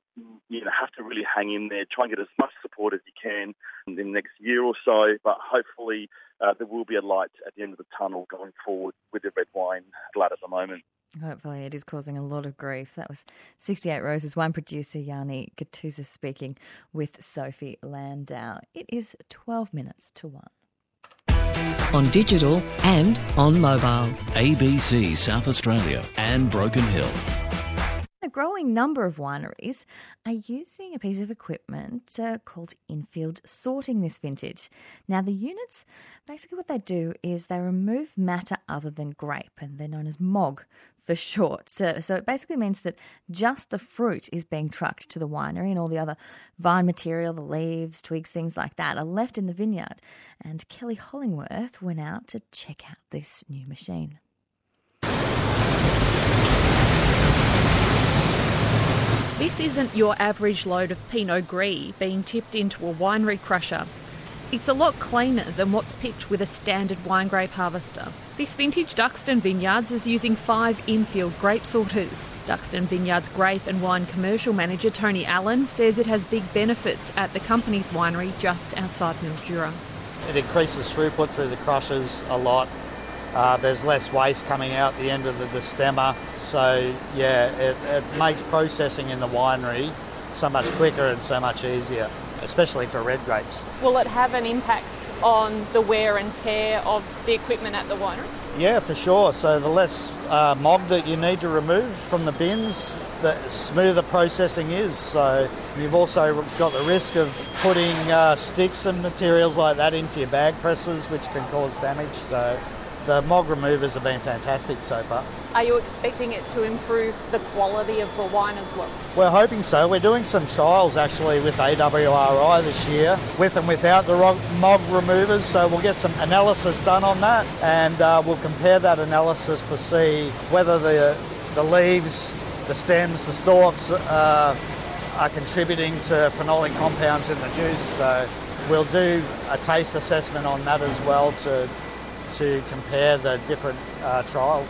you know have to really hang in there, try and get as much support as you can in the next year or so. But hopefully uh, there will be a light at the end of the tunnel going forward with the red wine glut at the moment. Hopefully, it is causing a lot of grief. That was 68 Roses, one producer, Yanni Gattusa, speaking with Sophie Landau. It is 12 minutes to 1. On digital and on mobile. ABC South Australia and Broken Hill. A growing number of wineries are using a piece of equipment uh, called infield sorting this vintage. Now, the units, basically what they do is they remove matter other than grape, and they're known as MOG for short. So, so it basically means that just the fruit is being trucked to the winery, and all the other vine material, the leaves, twigs, things like that, are left in the vineyard. And Kelly Hollingworth went out to check out this new machine. This isn't your average load of Pinot Gris being tipped into a winery crusher. It's a lot cleaner than what's picked with a standard wine grape harvester. This vintage Duxton Vineyards is using five infield grape sorters. Duxton Vineyards grape and wine commercial manager Tony Allen says it has big benefits at the company's winery just outside Mildura. It increases throughput through the crushers a lot. Uh, there's less waste coming out the end of the, the stemmer, so yeah, it, it makes processing in the winery so much quicker and so much easier, especially for red grapes. Will it have an impact on the wear and tear of the equipment at the winery? Yeah, for sure. So the less uh, mog that you need to remove from the bins, the smoother processing is. So you've also got the risk of putting uh, sticks and materials like that into your bag presses, which can cause damage. So the mog removers have been fantastic so far. Are you expecting it to improve the quality of the wine as well? We're hoping so. We're doing some trials actually with AWRI this year, with and without the mog removers. So we'll get some analysis done on that, and uh, we'll compare that analysis to see whether the the leaves, the stems, the stalks uh, are contributing to phenolic compounds in the juice. So we'll do a taste assessment on that as well to to compare the different uh, trials.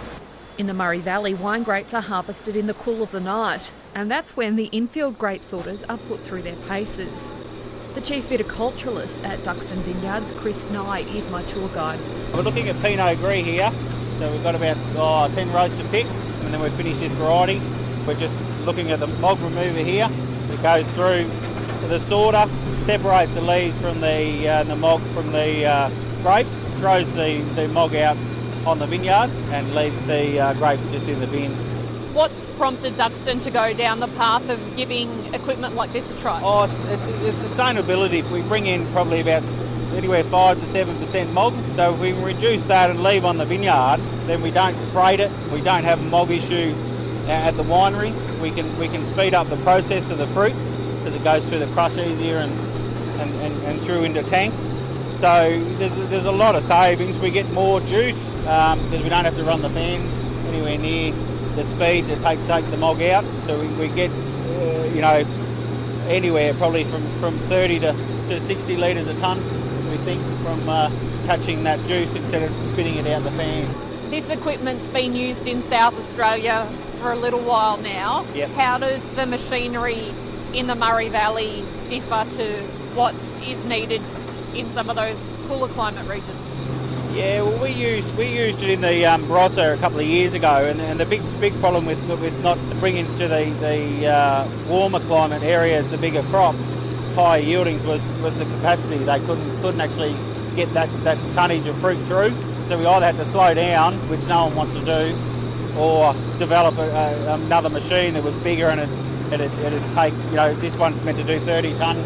In the Murray Valley, wine grapes are harvested in the cool of the night, and that's when the infield grape sorters are put through their paces. The chief viticulturalist at Duxton Vineyards, Chris Nye, is my tour guide. We're looking at Pinot Gris here, so we've got about oh, 10 rows to pick, and then we finish this variety. We're just looking at the mog remover here. It goes through the sorter, separates the leaves from the, uh, the mog from the uh, grapes, throws the, the mog out on the vineyard and leaves the uh, grapes just in the bin. What's prompted Duxton to go down the path of giving equipment like this a try? Oh, it's, it's, it's sustainability. We bring in probably about anywhere 5 to 7% mog. So if we reduce that and leave on the vineyard, then we don't freight it, we don't have a mog issue at the winery. We can we can speed up the process of the fruit because it goes through the crush easier and, and, and, and through into tank. So there's, there's a lot of savings. We get more juice um, because we don't have to run the fans anywhere near the speed to take take the mog out. So we, we get uh, you know anywhere probably from, from 30 to, to 60 litres a tonne. We think from uh, catching that juice instead of spitting it out the fan. This equipment's been used in South Australia for a little while now. Yep. How does the machinery in the Murray Valley differ to what is needed in some of those cooler climate regions? Yeah, well, we used we used it in the um, Barossa a couple of years ago, and, and the big big problem with with not bringing to the the uh, warmer climate areas the bigger crops, higher yieldings was was the capacity. They couldn't couldn't actually get that that tonnage of fruit through. So we either had to slow down, which no one wants to do, or develop a, a, another machine that was bigger and it, it'd, it'd take you know this one's meant to do 30 tonne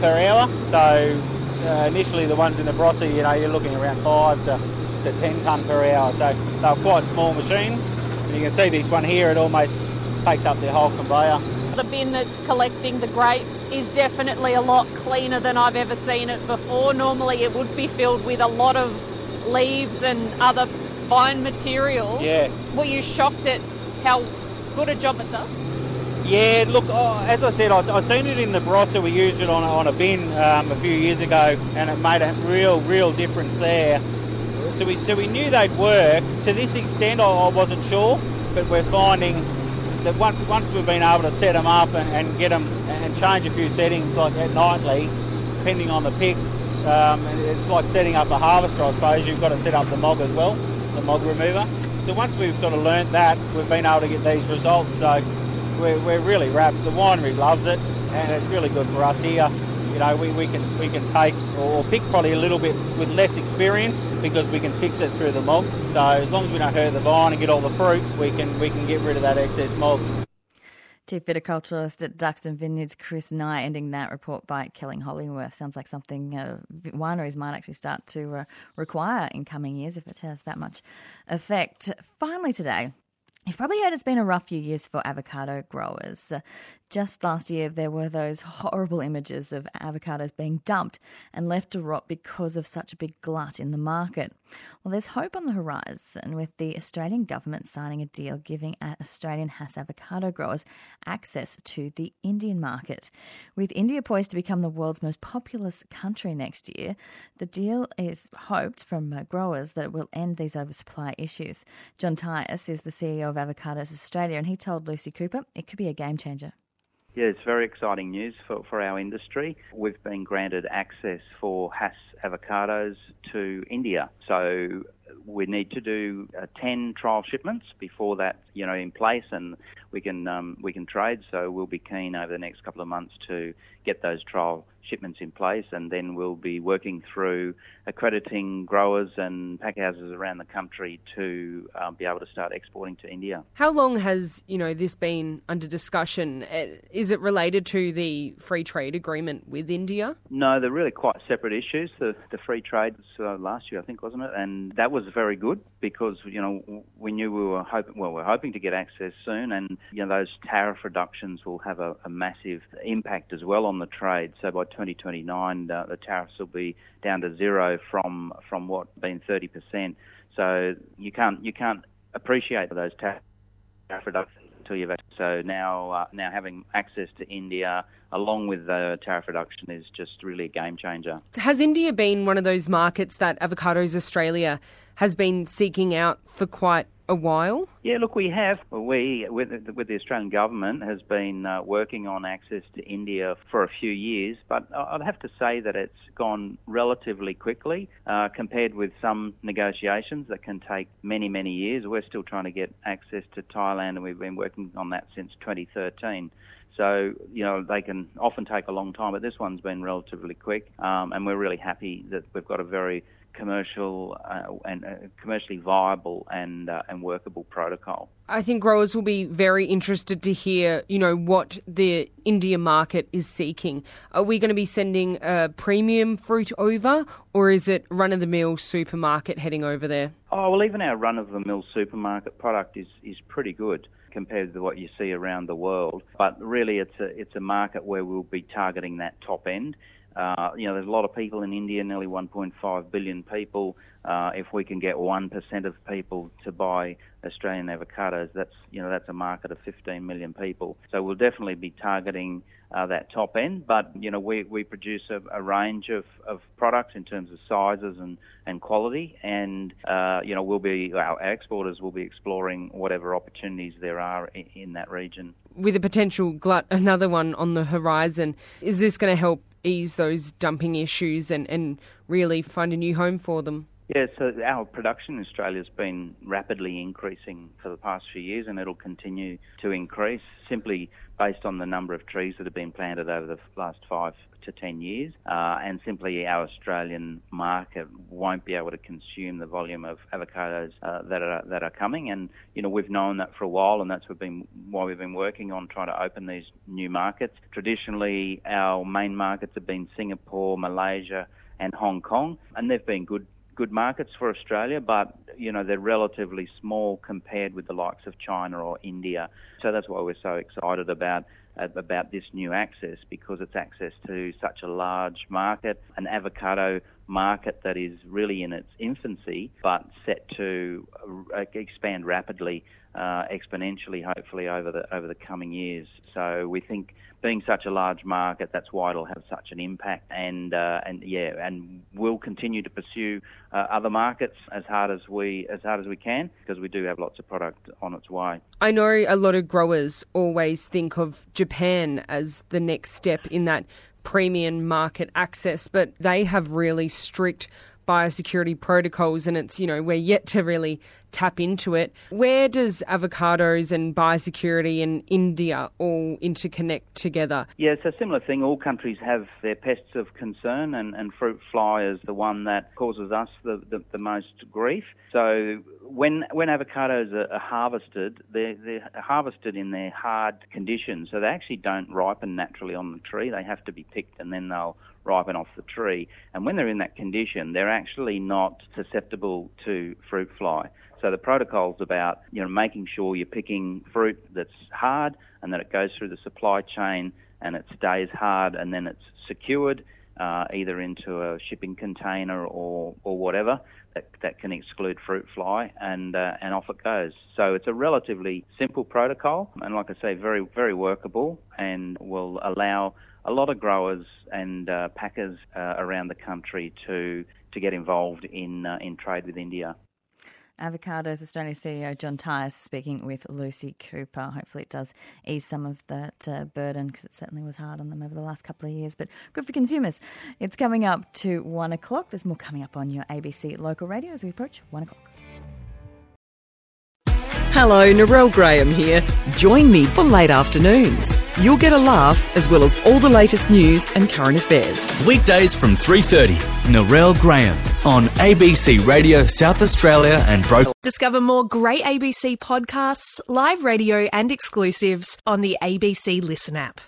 per hour. So uh, initially the ones in the Barossa, you know, you're looking around 5 to, to 10 tonne per hour. So they're quite small machines. And you can see this one here, it almost takes up the whole conveyor. The bin that's collecting the grapes is definitely a lot cleaner than I've ever seen it before. Normally it would be filled with a lot of leaves and other fine material. Yeah. Were you shocked at how good a job it does? Yeah, look, oh, as I said, I, I seen it in the Barossa. We used it on on a bin um, a few years ago, and it made a real, real difference there. So we so we knew they'd work. To this extent, I, I wasn't sure, but we're finding that once once we've been able to set them up and, and get them and change a few settings like at nightly, depending on the pick, um, it's like setting up a harvester. I suppose you've got to set up the mog as well, the mog remover. So once we've sort of learnt that, we've been able to get these results. So we're, we're really wrapped. The winery loves it, and it's really good for us here. You know, we, we can we can take or pick probably a little bit with less experience because we can fix it through the mog. So as long as we don't hurt the vine and get all the fruit, we can we can get rid of that excess mog. Chief Viticulturist at Duxton Vineyards, Chris Nye, ending that report by Kelly Hollingworth. Sounds like something uh, wineries might actually start to uh, require in coming years if it has that much effect. Finally, today, You've probably heard it's been a rough few years for avocado growers. Just last year, there were those horrible images of avocados being dumped and left to rot because of such a big glut in the market. Well, there's hope on the horizon with the Australian government signing a deal giving Australian Hass avocado growers access to the Indian market. With India poised to become the world's most populous country next year, the deal is hoped from uh, growers that it will end these oversupply issues. John Tyas is the CEO of Avocados Australia, and he told Lucy Cooper it could be a game changer. Yeah, it's very exciting news for, for our industry. We've been granted access for Hass avocados to India. So we need to do uh, 10 trial shipments before that, you know, in place and we can um, we can trade. So we'll be keen over the next couple of months to get those trial shipments in place, and then we'll be working through accrediting growers and packhouses around the country to um, be able to start exporting to India. How long has you know this been under discussion? Uh, is it related to the free trade agreement with India? No, they're really quite separate issues. The, the free trade was uh, last year, I think, wasn't it? And that was very good because you know we knew we were hoping well, we're hoping to get access soon, and you know those tariff reductions will have a, a massive impact as well on the trade. So by 2029, uh, the tariffs will be down to zero from from what been 30%. So you can't you can't appreciate those tariff reductions until you've so now uh, now having access to India along with the tariff reduction is just really a game changer. Has India been one of those markets that Avocados Australia has been seeking out for quite a while? Yeah, look, we have. We, with, with the Australian government, has been uh, working on access to India for a few years, but I'd have to say that it's gone relatively quickly uh, compared with some negotiations that can take many, many years. We're still trying to get access to Thailand, and we've been working on that since 2013. So, you know, they can often take a long time, but this one's been relatively quick, um, and we're really happy that we've got a very commercial uh, and uh, commercially viable and uh, and workable protocol. I think growers will be very interested to hear, you know, what the India market is seeking. Are we going to be sending a premium fruit over, or is it run of the mill supermarket heading over there? Oh well, even our run of the mill supermarket product is is pretty good compared to what you see around the world. But really, it's a it's a market where we'll be targeting that top end. Uh, you know, there's a lot of people in India, nearly 1.5 billion people. Uh, if we can get 1% of people to buy Australian avocados, that's you know that's a market of 15 million people. So we'll definitely be targeting uh, that top end. But you know, we, we produce a, a, range of, of products in terms of sizes and, and quality, and uh, you know, we'll be our exporters will be exploring whatever opportunities there are in, in that region. With a potential glut, another one on the horizon, is this going to help ease those dumping issues and, and really find a new home for them? Yeah, so our production in Australia has been rapidly increasing for the past few years and it'll continue to increase simply based on the number of trees that have been planted over the last five to 10 years. Uh, and simply our Australian market won't be able to consume the volume of avocados uh, that are that are coming. And you know we've known that for a while, and that's been why we've been working on trying to open these new markets. Traditionally, our main markets have been Singapore, Malaysia, and Hong Kong, and they've been good good markets for Australia, but you know they're relatively small compared with the likes of China or India. So that's why we're so excited about about this new access because it's access to such a large market, an avocado market that is really in its infancy, but set to uh, expand rapidly, uh, exponentially, hopefully over the over the coming years. So we think being such a large market, that's why it'll have such an impact. And uh, and yeah, and we'll continue to pursue uh, other markets as hard as we as hard as we can because we do have lots of product on its way. I know a lot of growers always think of Japan as the next step in that premium market access, but they have really strict biosecurity protocols and it's, you know, we're yet to really tap into it. Where does avocados and biosecurity in India all interconnect together? Yeah, it's a similar thing. All countries have their pests of concern, and, and fruit fly is the one that causes us the, the, the most grief. So when when avocados are, harvested, they're, they're harvested in their hard conditions, so they actually don't ripen naturally on the tree. They have to be picked and then they'll ripen off the tree. And when they're in that condition, they're actually not susceptible to fruit fly. So the protocol's about you know making sure you're picking fruit that's hard and that it goes through the supply chain and it stays hard and then it's secured uh, either into a shipping container or, or whatever that, that can exclude fruit fly and uh, and off it goes. So it's a relatively simple protocol and like I say very very workable and will allow a lot of growers and uh, packers uh, around the country to to get involved in uh, in trade with India. Avocados Australia CEO John Tyas speaking with Lucy Cooper. Hopefully, it does ease some of that uh, burden because it certainly was hard on them over the last couple of years. But good for consumers. It's coming up to one o'clock. There's more coming up on your ABC local radio as we approach one o'clock. Hello, Narelle Graham here. Join me for late afternoons. You'll get a laugh as well as all the latest news and current affairs. Weekdays from 3:30. Narelle Graham on ABC Radio South Australia and Broke. Discover more great ABC podcasts, live radio and exclusives on the ABC Listen app.